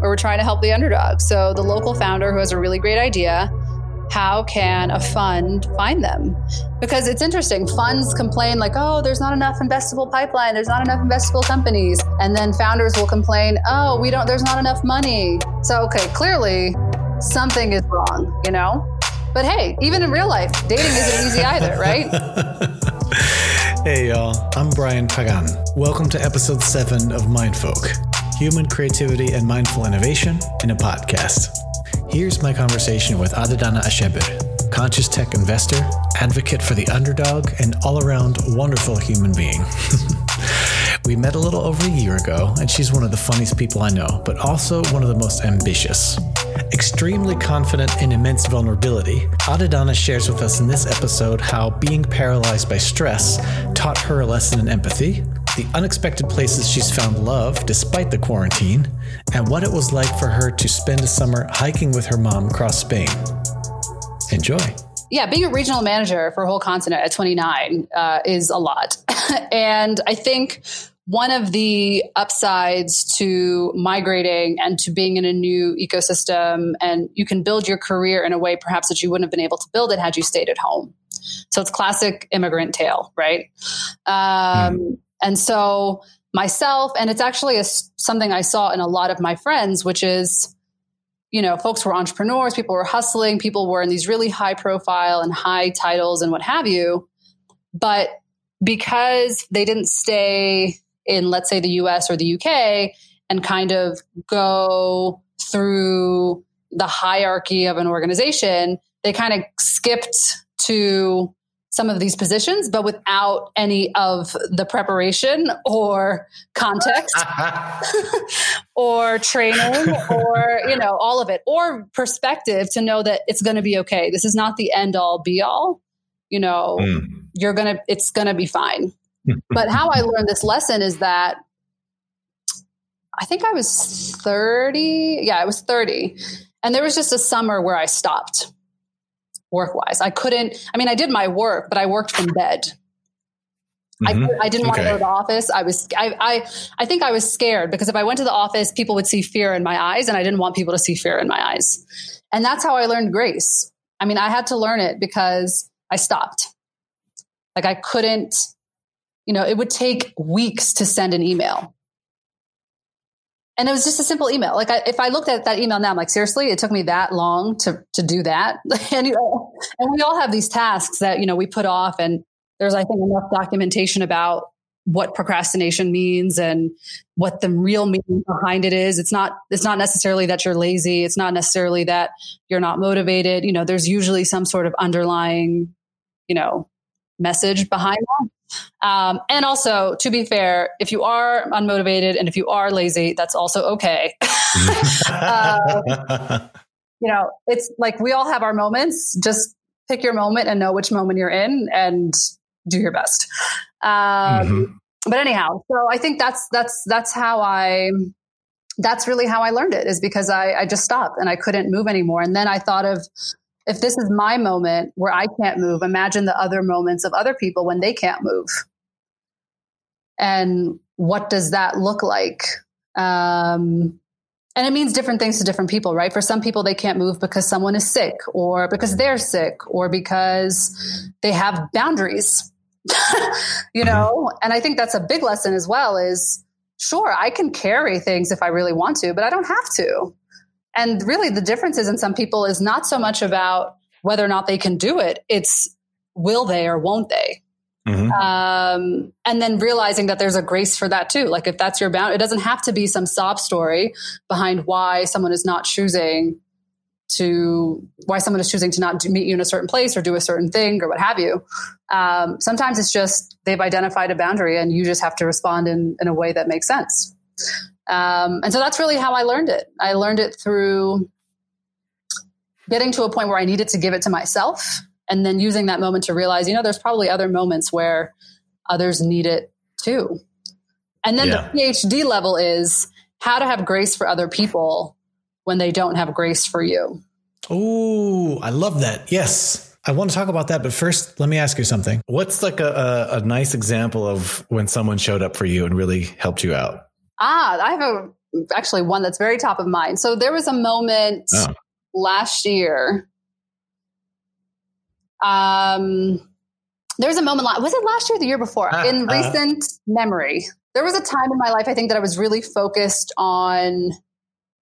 or we're trying to help the underdog. So the local founder who has a really great idea, how can a fund find them? Because it's interesting. Funds complain like, oh, there's not enough investable pipeline, there's not enough investable companies. And then founders will complain, oh, we don't, there's not enough money. So, okay, clearly something is wrong, you know? But hey, even in real life, dating isn't easy either, right? hey, y'all. I'm Brian Pagan. Welcome to episode seven of Mindfolk Human Creativity and Mindful Innovation in a Podcast. Here's my conversation with Adedana Ashebir, conscious tech investor, advocate for the underdog, and all around wonderful human being. we met a little over a year ago, and she's one of the funniest people I know, but also one of the most ambitious. Extremely confident in immense vulnerability, Adedana shares with us in this episode how being paralyzed by stress taught her a lesson in empathy, the unexpected places she's found love despite the quarantine, and what it was like for her to spend a summer hiking with her mom across Spain. Enjoy. Yeah, being a regional manager for a whole continent at 29 uh, is a lot. and I think one of the upsides to migrating and to being in a new ecosystem, and you can build your career in a way perhaps that you wouldn't have been able to build it had you stayed at home. So it's classic immigrant tale, right? Um, mm. And so myself, and it's actually a, something I saw in a lot of my friends, which is, you know, folks were entrepreneurs, people were hustling, people were in these really high profile and high titles and what have you. But because they didn't stay in, let's say, the US or the UK and kind of go through the hierarchy of an organization, they kind of skipped to some of these positions, but without any of the preparation or context or training or, you know, all of it or perspective to know that it's going to be okay. This is not the end all be all. You know, mm. you're going to, it's going to be fine. but how I learned this lesson is that I think I was 30. Yeah, I was 30. And there was just a summer where I stopped work wise. I couldn't, I mean, I did my work, but I worked from bed. Mm-hmm. I, I, didn't want to go to the office. I was, I, I, I think I was scared because if I went to the office, people would see fear in my eyes and I didn't want people to see fear in my eyes. And that's how I learned grace. I mean, I had to learn it because I stopped. Like I couldn't, you know, it would take weeks to send an email and it was just a simple email. Like I, if I looked at that email now, I'm like, seriously, it took me that long to to do that. and, you know, and we all have these tasks that you know we put off, and there's I think enough documentation about what procrastination means and what the real meaning behind it is. It's not it's not necessarily that you're lazy. It's not necessarily that you're not motivated. You know, there's usually some sort of underlying, you know, message behind that. Um, and also, to be fair, if you are unmotivated and if you are lazy, that's also okay. uh, you know, it's like we all have our moments. Just pick your moment and know which moment you're in and do your best. Um, mm-hmm. But anyhow, so I think that's that's that's how I that's really how I learned it is because I, I just stopped and I couldn't move anymore. And then I thought of if this is my moment where I can't move, imagine the other moments of other people when they can't move. And what does that look like? Um, and it means different things to different people, right? For some people, they can't move because someone is sick or because they're sick or because they have boundaries, you know? And I think that's a big lesson as well is sure, I can carry things if I really want to, but I don't have to. And really, the differences in some people is not so much about whether or not they can do it, it's will they or won't they? Mm-hmm. Um, and then realizing that there's a grace for that too. Like if that's your bound, it doesn't have to be some sob story behind why someone is not choosing to why someone is choosing to not meet you in a certain place or do a certain thing or what have you. Um, sometimes it's just they've identified a boundary and you just have to respond in, in a way that makes sense. Um, and so that's really how I learned it. I learned it through getting to a point where I needed to give it to myself and then using that moment to realize, you know, there's probably other moments where others need it too. And then yeah. the PhD level is how to have grace for other people when they don't have grace for you. Oh, I love that. Yes. I want to talk about that, but first, let me ask you something. What's like a, a, a nice example of when someone showed up for you and really helped you out? Ah, I have a actually one that's very top of mind. So there was a moment oh. last year. Um, there was a moment. Was it last year, or the year before? Uh, in uh. recent uh, memory, there was a time in my life. I think that I was really focused on.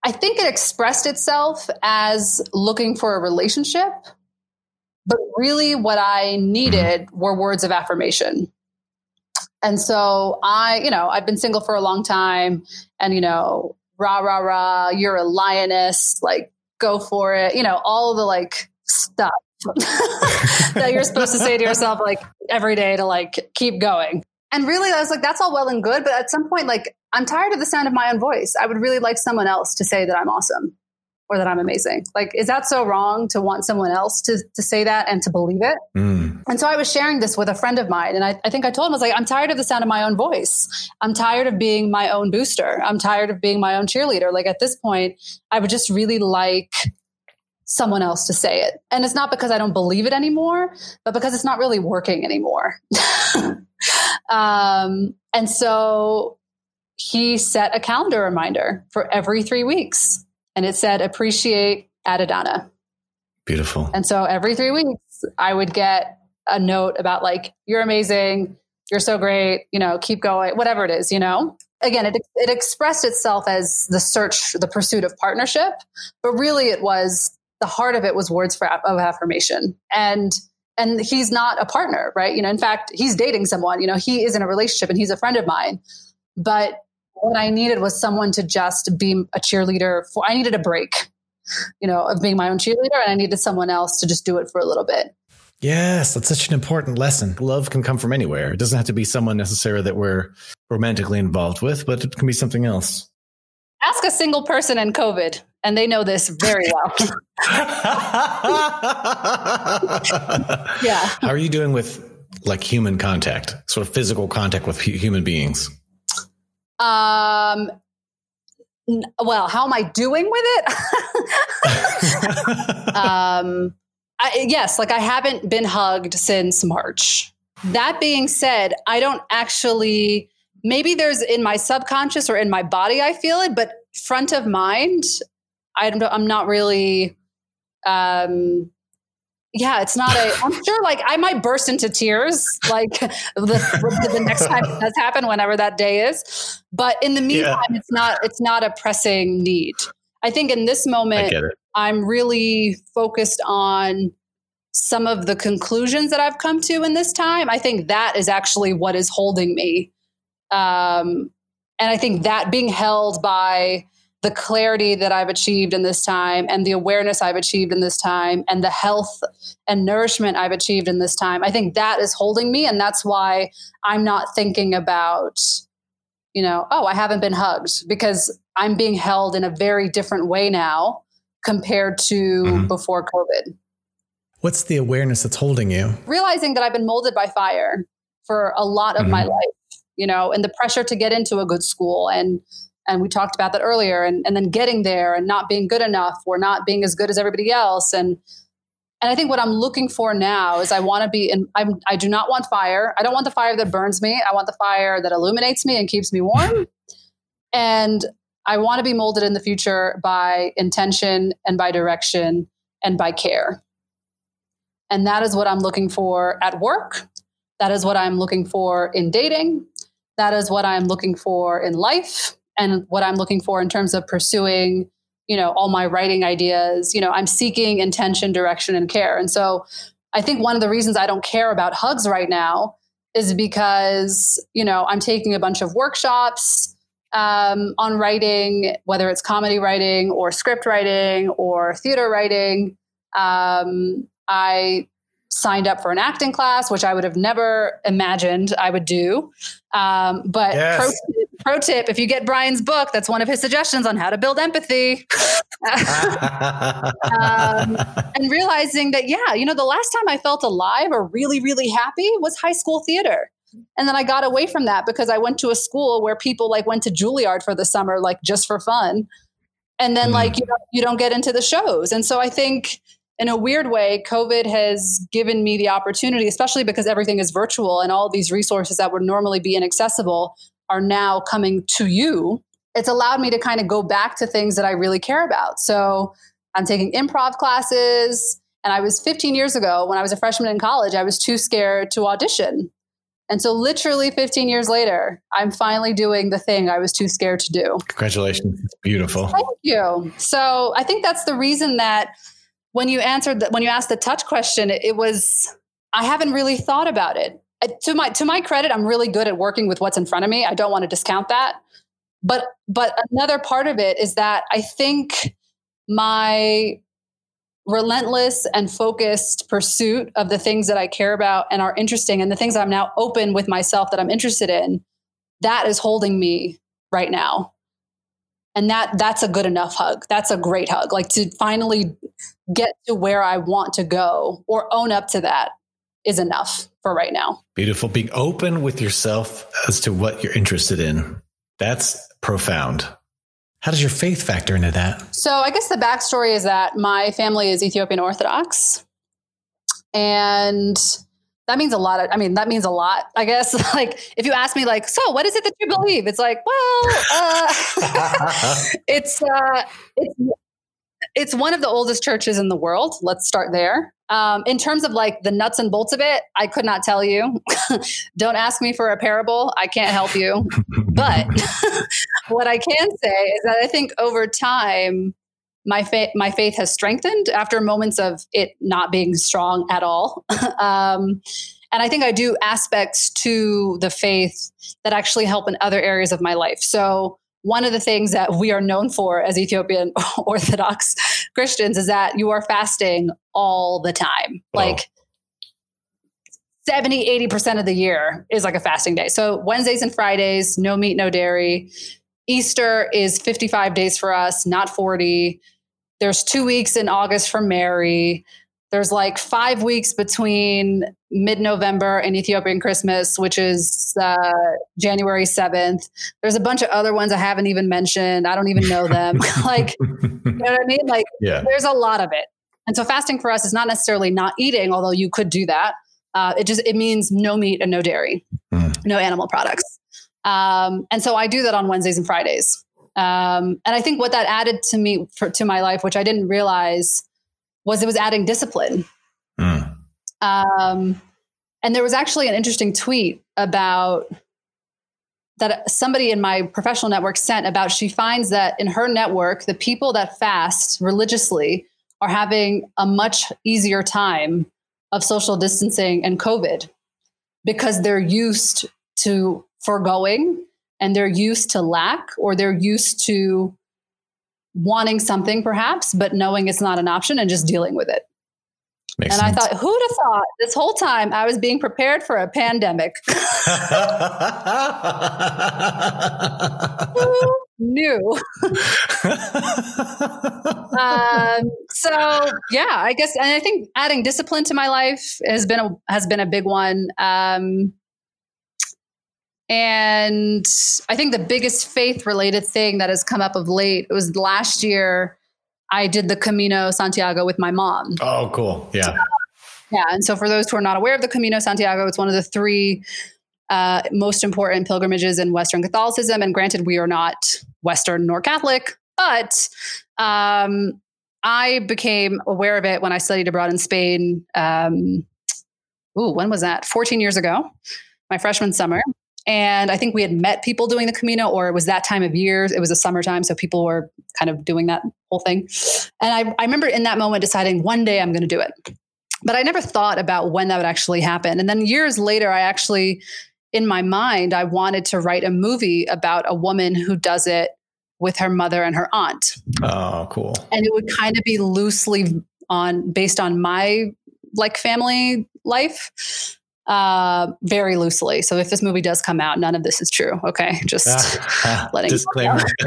I think it expressed itself as looking for a relationship, but really, what I needed mm-hmm. were words of affirmation. And so I, you know, I've been single for a long time and, you know, rah, rah, rah, you're a lioness, like go for it, you know, all the like stuff that you're supposed to say to yourself like every day to like keep going. And really, I was like, that's all well and good. But at some point, like, I'm tired of the sound of my own voice. I would really like someone else to say that I'm awesome or that I'm amazing. Like, is that so wrong to want someone else to, to say that and to believe it? Mm. And so I was sharing this with a friend of mine. And I, I think I told him, I was like, I'm tired of the sound of my own voice. I'm tired of being my own booster. I'm tired of being my own cheerleader. Like at this point, I would just really like someone else to say it. And it's not because I don't believe it anymore, but because it's not really working anymore. um, and so he set a calendar reminder for every three weeks and it said appreciate Adedana. Beautiful. And so every three weeks, I would get a note about like, you're amazing, you're so great, you know, keep going, whatever it is, you know. Again, it, it expressed itself as the search, the pursuit of partnership, but really it was the heart of it was words for, of affirmation. And and he's not a partner, right? You know, in fact, he's dating someone, you know, he is in a relationship and he's a friend of mine. But what I needed was someone to just be a cheerleader for, I needed a break, you know, of being my own cheerleader. And I needed someone else to just do it for a little bit. Yes, that's such an important lesson. Love can come from anywhere. It doesn't have to be someone necessarily that we're romantically involved with, but it can be something else. Ask a single person in COVID, and they know this very well. yeah. How are you doing with like human contact, sort of physical contact with human beings? Um, well, how am I doing with it? um, I, yes, like I haven't been hugged since March. That being said, I don't actually, maybe there's in my subconscious or in my body, I feel it, but front of mind, I don't, I'm not really um, yeah, it's not a. I'm sure, like I might burst into tears, like the, the next time it does happen, whenever that day is. But in the meantime, yeah. it's not. It's not a pressing need. I think in this moment, I'm really focused on some of the conclusions that I've come to in this time. I think that is actually what is holding me, um, and I think that being held by the clarity that I've achieved in this time and the awareness I've achieved in this time and the health and nourishment I've achieved in this time, I think that is holding me. And that's why I'm not thinking about, you know, oh, I haven't been hugged because I'm being held in a very different way now compared to mm-hmm. before COVID. What's the awareness that's holding you? Realizing that I've been molded by fire for a lot of mm-hmm. my life, you know, and the pressure to get into a good school and and we talked about that earlier and, and then getting there and not being good enough or not being as good as everybody else and and I think what I'm looking for now is I want to be in I'm, I do not want fire. I don't want the fire that burns me. I want the fire that illuminates me and keeps me warm. and I want to be molded in the future by intention and by direction and by care. And that is what I'm looking for at work. That is what I'm looking for in dating. That is what I'm looking for in life and what I'm looking for in terms of pursuing, you know, all my writing ideas. You know, I'm seeking intention, direction, and care. And so I think one of the reasons I don't care about hugs right now is because, you know, I'm taking a bunch of workshops um, on writing, whether it's comedy writing or script writing or theater writing. Um, I signed up for an acting class, which I would have never imagined I would do. Um, but yes. Pro, tip, if you get Brian's book, that's one of his suggestions on how to build empathy. um, and realizing that, yeah, you know, the last time I felt alive or really, really happy was high school theater. And then I got away from that because I went to a school where people like went to Juilliard for the summer, like just for fun. And then mm. like you don't, you don't get into the shows. And so I think in a weird way, COVID has given me the opportunity, especially because everything is virtual and all these resources that would normally be inaccessible are now coming to you. it's allowed me to kind of go back to things that I really care about. So I'm taking improv classes. And I was 15 years ago when I was a freshman in college, I was too scared to audition. And so, literally 15 years later, I'm finally doing the thing I was too scared to do. Congratulations. It's beautiful. Thank you. So, I think that's the reason that when you answered that, when you asked the touch question, it, it was, I haven't really thought about it. Uh, to my to my credit, I'm really good at working with what's in front of me. I don't want to discount that. But but another part of it is that I think my relentless and focused pursuit of the things that I care about and are interesting and the things I'm now open with myself that I'm interested in, that is holding me right now. And that that's a good enough hug. That's a great hug. Like to finally get to where I want to go or own up to that is enough for right now. Beautiful. Being open with yourself as to what you're interested in. That's profound. How does your faith factor into that? So, I guess the backstory is that my family is Ethiopian Orthodox. And that means a lot. Of, I mean, that means a lot, I guess. like, if you ask me, like, so what is it that you believe? It's like, well, uh, it's, uh, it's, it's one of the oldest churches in the world. Let's start there. Um, in terms of like the nuts and bolts of it, I could not tell you. Don't ask me for a parable. I can't help you. but what I can say is that I think over time, my faith, my faith has strengthened after moments of it not being strong at all. um, and I think I do aspects to the faith that actually help in other areas of my life. So one of the things that we are known for as Ethiopian Orthodox Christians is that you are fasting all the time. Oh. Like 70, 80% of the year is like a fasting day. So Wednesdays and Fridays, no meat, no dairy. Easter is 55 days for us, not 40. There's two weeks in August for Mary. There's like five weeks between mid November and Ethiopian Christmas, which is uh, January 7th. There's a bunch of other ones I haven't even mentioned. I don't even know them. like, you know what I mean? Like, yeah. there's a lot of it. And so fasting for us is not necessarily not eating, although you could do that. Uh, it just it means no meat and no dairy, mm. no animal products. Um, and so I do that on Wednesdays and Fridays. Um, and I think what that added to me for, to my life, which I didn't realize, was it was adding discipline. Mm. Um, and there was actually an interesting tweet about that somebody in my professional network sent about she finds that in her network, the people that fast religiously are having a much easier time of social distancing and COVID because they're used to foregoing and they're used to lack or they're used to wanting something perhaps, but knowing it's not an option and just dealing with it. Makes and sense. I thought, who'd have thought this whole time I was being prepared for a pandemic? Who knew? um, so yeah, I guess, and I think adding discipline to my life has been a has been a big one. Um, and I think the biggest faith related thing that has come up of late was last year I did the Camino Santiago with my mom. Oh, cool. Yeah. Yeah. And so, for those who are not aware of the Camino Santiago, it's one of the three uh, most important pilgrimages in Western Catholicism. And granted, we are not Western nor Catholic, but um, I became aware of it when I studied abroad in Spain. Um, ooh, when was that? 14 years ago, my freshman summer. And I think we had met people doing the Camino, or it was that time of year. It was a summertime, so people were kind of doing that whole thing. And I, I remember in that moment deciding one day I'm going to do it. But I never thought about when that would actually happen. And then years later, I actually, in my mind, I wanted to write a movie about a woman who does it with her mother and her aunt. Oh, cool. And it would kind of be loosely on based on my like family life uh, very loosely. So if this movie does come out, none of this is true. Okay, just ah, letting disclaimer.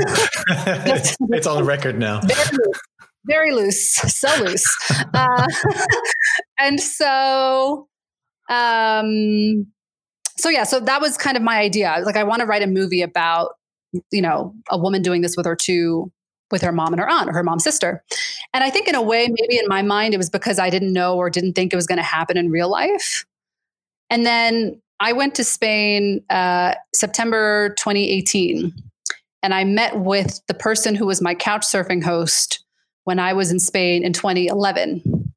it's on the record now. Very loose, very loose so loose. Uh, and so, um, so yeah, so that was kind of my idea. Like, I want to write a movie about you know a woman doing this with her two with her mom and her aunt or her mom's sister. And I think in a way, maybe in my mind, it was because I didn't know or didn't think it was going to happen in real life. And then I went to Spain uh, September 2018. and I met with the person who was my couch surfing host when I was in Spain in 2011.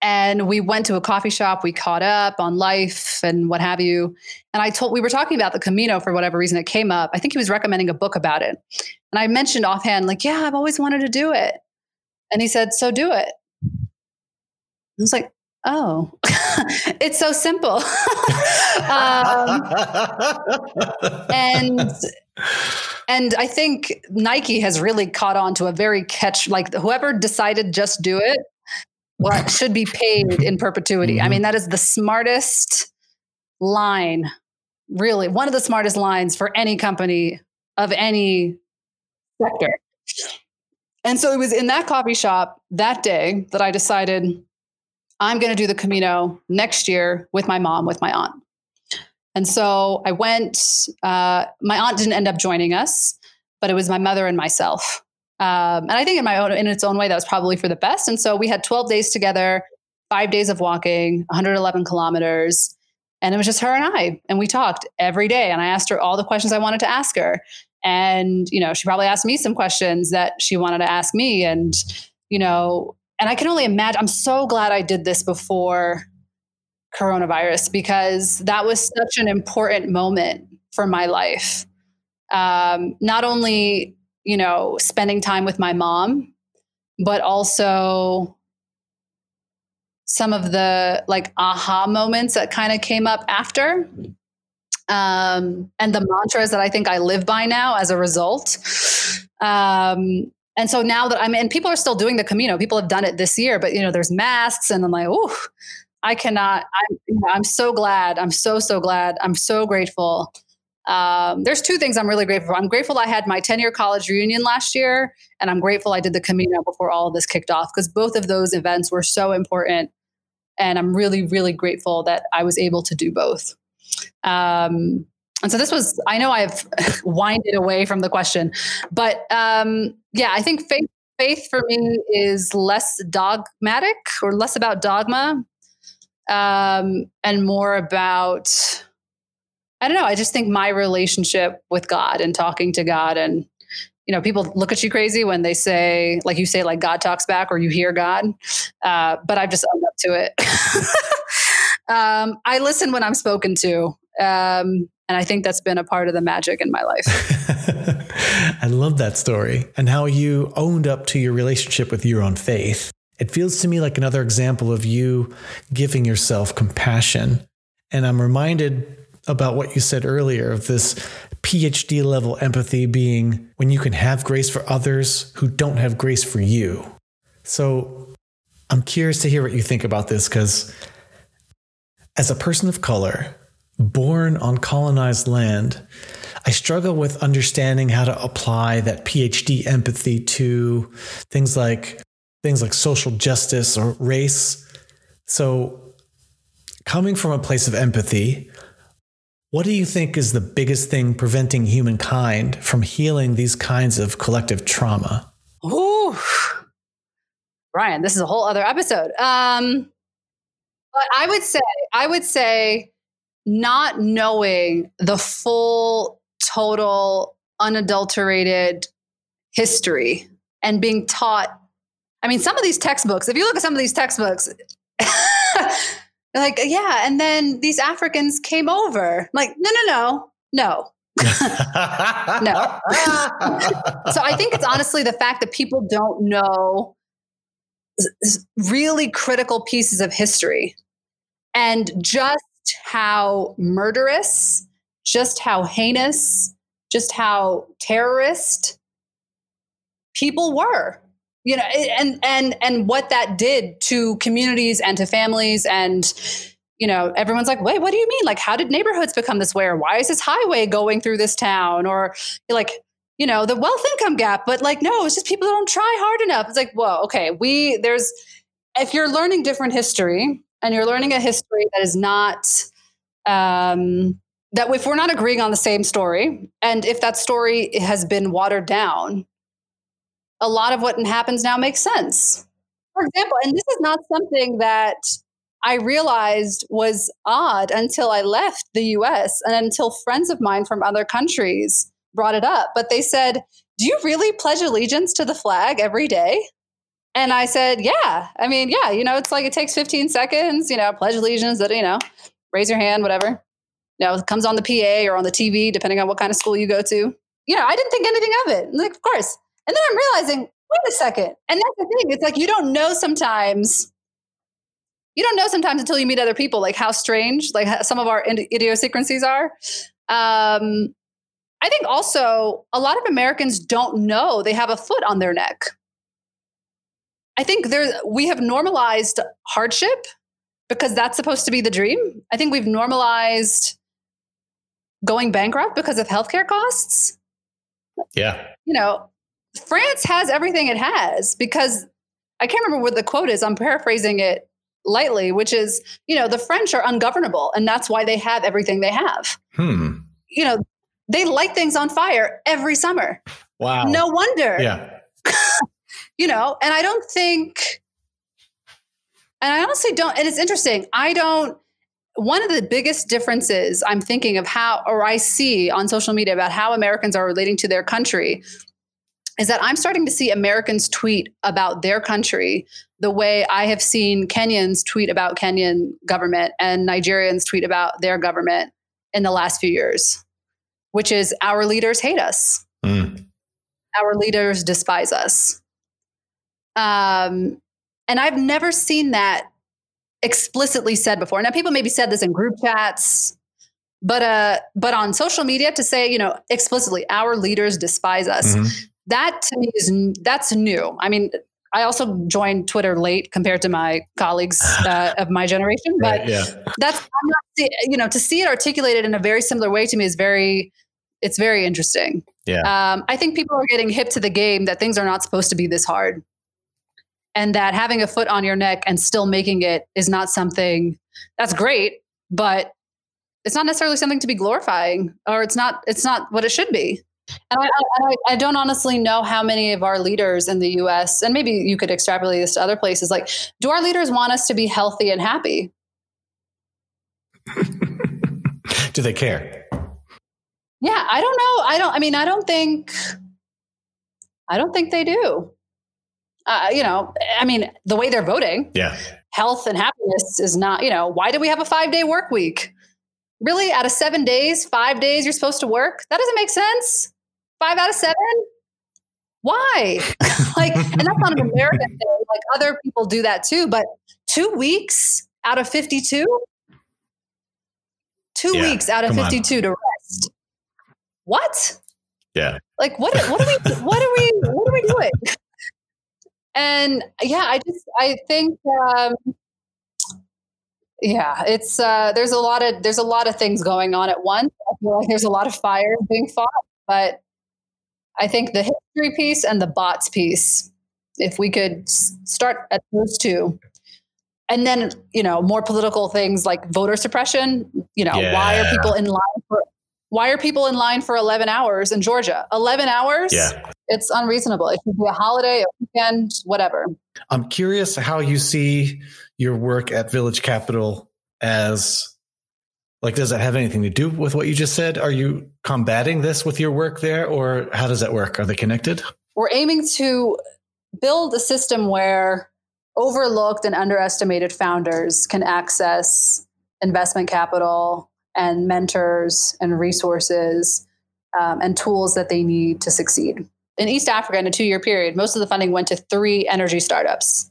And we went to a coffee shop, we caught up on life and what have you. And I told, we were talking about the Camino for whatever reason it came up. I think he was recommending a book about it. And I mentioned offhand, like, yeah, I've always wanted to do it. And he said, so do it. I was like, oh, it's so simple. um, and and I think Nike has really caught on to a very catch like whoever decided just do it well, should be paid in perpetuity. Mm-hmm. I mean, that is the smartest line, really, one of the smartest lines for any company of any sector. And so it was in that coffee shop that day that I decided I'm going to do the Camino next year with my mom, with my aunt. And so I went, uh, my aunt didn't end up joining us, but it was my mother and myself. Um, and I think in my own, in its own way, that was probably for the best. And so we had 12 days together, five days of walking, 111 kilometers. And it was just her and I. And we talked every day. And I asked her all the questions I wanted to ask her. And, you know, she probably asked me some questions that she wanted to ask me. And, you know, and I can only imagine, I'm so glad I did this before coronavirus because that was such an important moment for my life. Um, not only you know, spending time with my mom, but also some of the like aha moments that kind of came up after. Um, and the mantras that I think I live by now as a result. Um, and so now that I'm and people are still doing the Camino, people have done it this year, but you know, there's masks, and I'm like, oh, I cannot. I'm, you know, I'm so glad. I'm so so glad. I'm so grateful um, there's two things I'm really grateful for. I'm grateful I had my 10 year college reunion last year, and I'm grateful I did the Camino before all of this kicked off because both of those events were so important. And I'm really, really grateful that I was able to do both. Um, and so this was, I know I've winded away from the question, but um, yeah, I think faith, faith for me is less dogmatic or less about dogma um, and more about I don't know. I just think my relationship with God and talking to God and you know, people look at you crazy when they say, like you say, like God talks back or you hear God. Uh, but I've just owned up to it. um, I listen when I'm spoken to. Um, and I think that's been a part of the magic in my life. I love that story and how you owned up to your relationship with your own faith. It feels to me like another example of you giving yourself compassion. And I'm reminded about what you said earlier of this PhD level empathy being when you can have grace for others who don't have grace for you. So I'm curious to hear what you think about this because as a person of color, born on colonized land, I struggle with understanding how to apply that PhD empathy to things like things like social justice or race. So coming from a place of empathy, what do you think is the biggest thing preventing humankind from healing these kinds of collective trauma? Ooh, Brian, this is a whole other episode. Um, but I would say, I would say, not knowing the full, total, unadulterated history and being taught. I mean, some of these textbooks, if you look at some of these textbooks, like, yeah. And then these Africans came over. I'm like, no, no, no, no. no. so I think it's honestly the fact that people don't know really critical pieces of history and just how murderous, just how heinous, just how terrorist people were. You know and and and what that did to communities and to families and you know everyone's like wait what do you mean? Like how did neighborhoods become this way? Or why is this highway going through this town? Or like you know the wealth income gap. But like no it's just people don't try hard enough. It's like whoa okay we there's if you're learning different history and you're learning a history that is not um that if we're not agreeing on the same story and if that story has been watered down a lot of what happens now makes sense. For example, and this is not something that I realized was odd until I left the US and until friends of mine from other countries brought it up, but they said, Do you really pledge allegiance to the flag every day? And I said, Yeah. I mean, yeah, you know, it's like it takes 15 seconds, you know, pledge allegiance, that, you know, raise your hand, whatever. You know, it comes on the PA or on the TV, depending on what kind of school you go to. You know, I didn't think anything of it. Like, of course. And then I'm realizing, wait a second. And that's the thing. It's like you don't know sometimes. You don't know sometimes until you meet other people, like how strange, like some of our idiosyncrasies are. Um, I think also a lot of Americans don't know they have a foot on their neck. I think there we have normalized hardship because that's supposed to be the dream. I think we've normalized going bankrupt because of healthcare costs. Yeah. You know, France has everything it has because I can't remember what the quote is. I'm paraphrasing it lightly, which is, you know, the French are ungovernable and that's why they have everything they have. Hmm. You know, they light things on fire every summer. Wow. No wonder. Yeah. you know, and I don't think, and I honestly don't, and it's interesting. I don't, one of the biggest differences I'm thinking of how, or I see on social media about how Americans are relating to their country is that I'm starting to see Americans tweet about their country the way I have seen Kenyans tweet about Kenyan government and Nigerians tweet about their government in the last few years, which is our leaders hate us. Mm. Our leaders despise us. Um, and I've never seen that explicitly said before. Now, people maybe said this in group chats, but uh, but on social media to say, you know, explicitly, our leaders despise us. Mm-hmm. That to me is that's new. I mean, I also joined Twitter late compared to my colleagues uh, of my generation, but right, yeah. that's I'm not, you know to see it articulated in a very similar way to me is very it's very interesting. Yeah, um, I think people are getting hip to the game that things are not supposed to be this hard and that having a foot on your neck and still making it is not something that's great, but it's not necessarily something to be glorifying or it's not it's not what it should be. And I, I, I, don't honestly know how many of our leaders in the US, and maybe you could extrapolate this to other places, like, do our leaders want us to be healthy and happy? do they care? Yeah, I don't know. I don't, I mean, I don't think, I don't think they do uh, you know, I mean, the way they're voting, yeah, health and happiness is not, you know, why do we have a five day work week? Really, out of seven days, five days you're supposed to work? That doesn't make sense. Five out of seven? Why? like, and that's not an American thing. Like other people do that too, but two weeks out of 52? Two yeah, weeks out of 52 on. to rest. What? Yeah. Like what what are we what are we what are we doing? and yeah i just i think um, yeah it's uh, there's a lot of there's a lot of things going on at once i feel like there's a lot of fires being fought but i think the history piece and the bots piece if we could start at those two and then you know more political things like voter suppression you know yeah. why are people in line for why are people in line for 11 hours in Georgia? 11 hours? Yeah. It's unreasonable. It could be a holiday, a weekend, whatever. I'm curious how you see your work at Village Capital as like does that have anything to do with what you just said? Are you combating this with your work there or how does that work? Are they connected? We're aiming to build a system where overlooked and underestimated founders can access investment capital and mentors and resources um, and tools that they need to succeed. In East Africa, in a two year period, most of the funding went to three energy startups.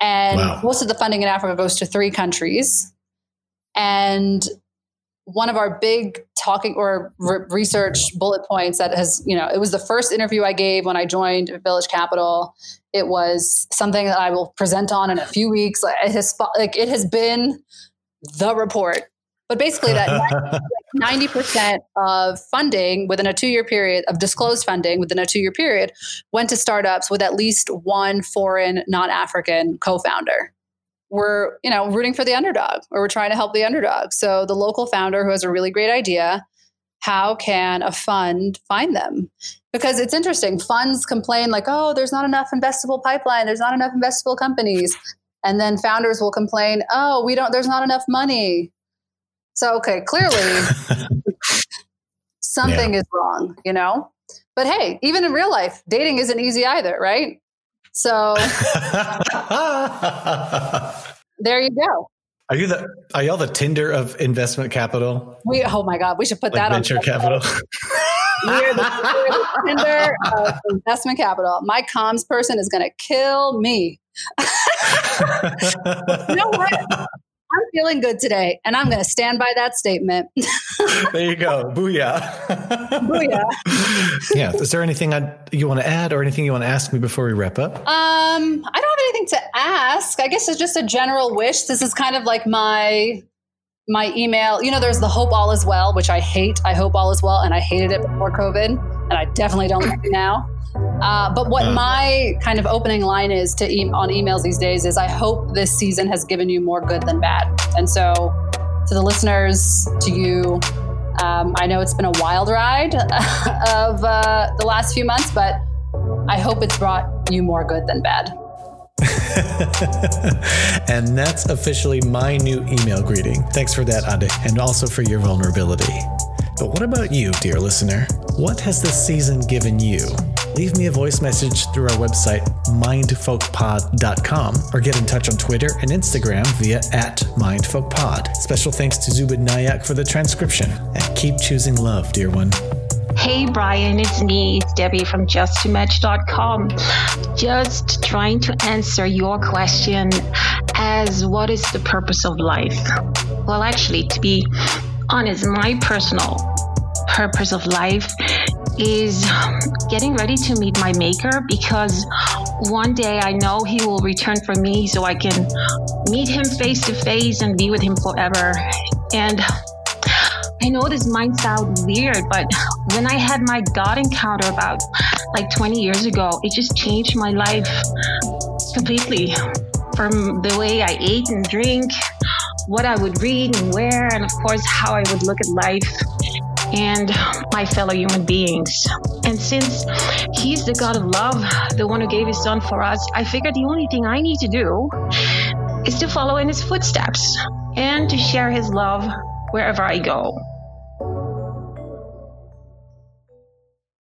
And wow. most of the funding in Africa goes to three countries. And one of our big talking or re- research bullet points that has, you know, it was the first interview I gave when I joined Village Capital. It was something that I will present on in a few weeks. It has like it has been the report but basically, that 90% of funding within a two year period of disclosed funding within a two year period went to startups with at least one foreign, non African co founder. We're, you know, rooting for the underdog or we're trying to help the underdog. So the local founder who has a really great idea, how can a fund find them? Because it's interesting. Funds complain like, oh, there's not enough investable pipeline, there's not enough investable companies. And then founders will complain, oh, we don't, there's not enough money. So, okay, clearly something yeah. is wrong, you know? But hey, even in real life, dating isn't easy either, right? So there you go. Are you the are y'all the Tinder of investment capital? We oh my god, we should put like that venture on venture capital. we're, the, the Tinder of investment capital. My comms person is going to kill me. you know what? I'm feeling good today, and I'm going to stand by that statement. there you go. Booyah. Booyah. yeah. Is there anything I, you want to add or anything you want to ask me before we wrap up? Um, I don't have anything to ask. I guess it's just a general wish. This is kind of like my my email. You know, there's the hope all is well, which I hate. I hope all is well, and I hated it before COVID, and I definitely don't like it now. Uh, but what uh. my kind of opening line is to e- on emails these days is I hope this season has given you more good than bad. And so to the listeners, to you, um, I know it's been a wild ride of uh, the last few months, but I hope it's brought you more good than bad. and that's officially my new email greeting. Thanks for that, Ade, and also for your vulnerability. But what about you, dear listener? What has this season given you? Leave me a voice message through our website, mindfolkpod.com, or get in touch on Twitter and Instagram via at mindfolkpod. Special thanks to Zubin Nayak for the transcription. And keep choosing love, dear one. Hey Brian, it's me, it's Debbie from justtomatch.com. Just trying to answer your question as what is the purpose of life? Well, actually, to be honest, my personal purpose of life is getting ready to meet my maker because one day I know he will return for me so I can meet him face to face and be with him forever. And I know this might sound weird, but when I had my God encounter about like 20 years ago, it just changed my life completely from the way I ate and drink, what I would read and wear, and of course, how I would look at life and my fellow human beings. And since He's the God of love, the one who gave His Son for us, I figured the only thing I need to do is to follow in His footsteps and to share His love wherever I go.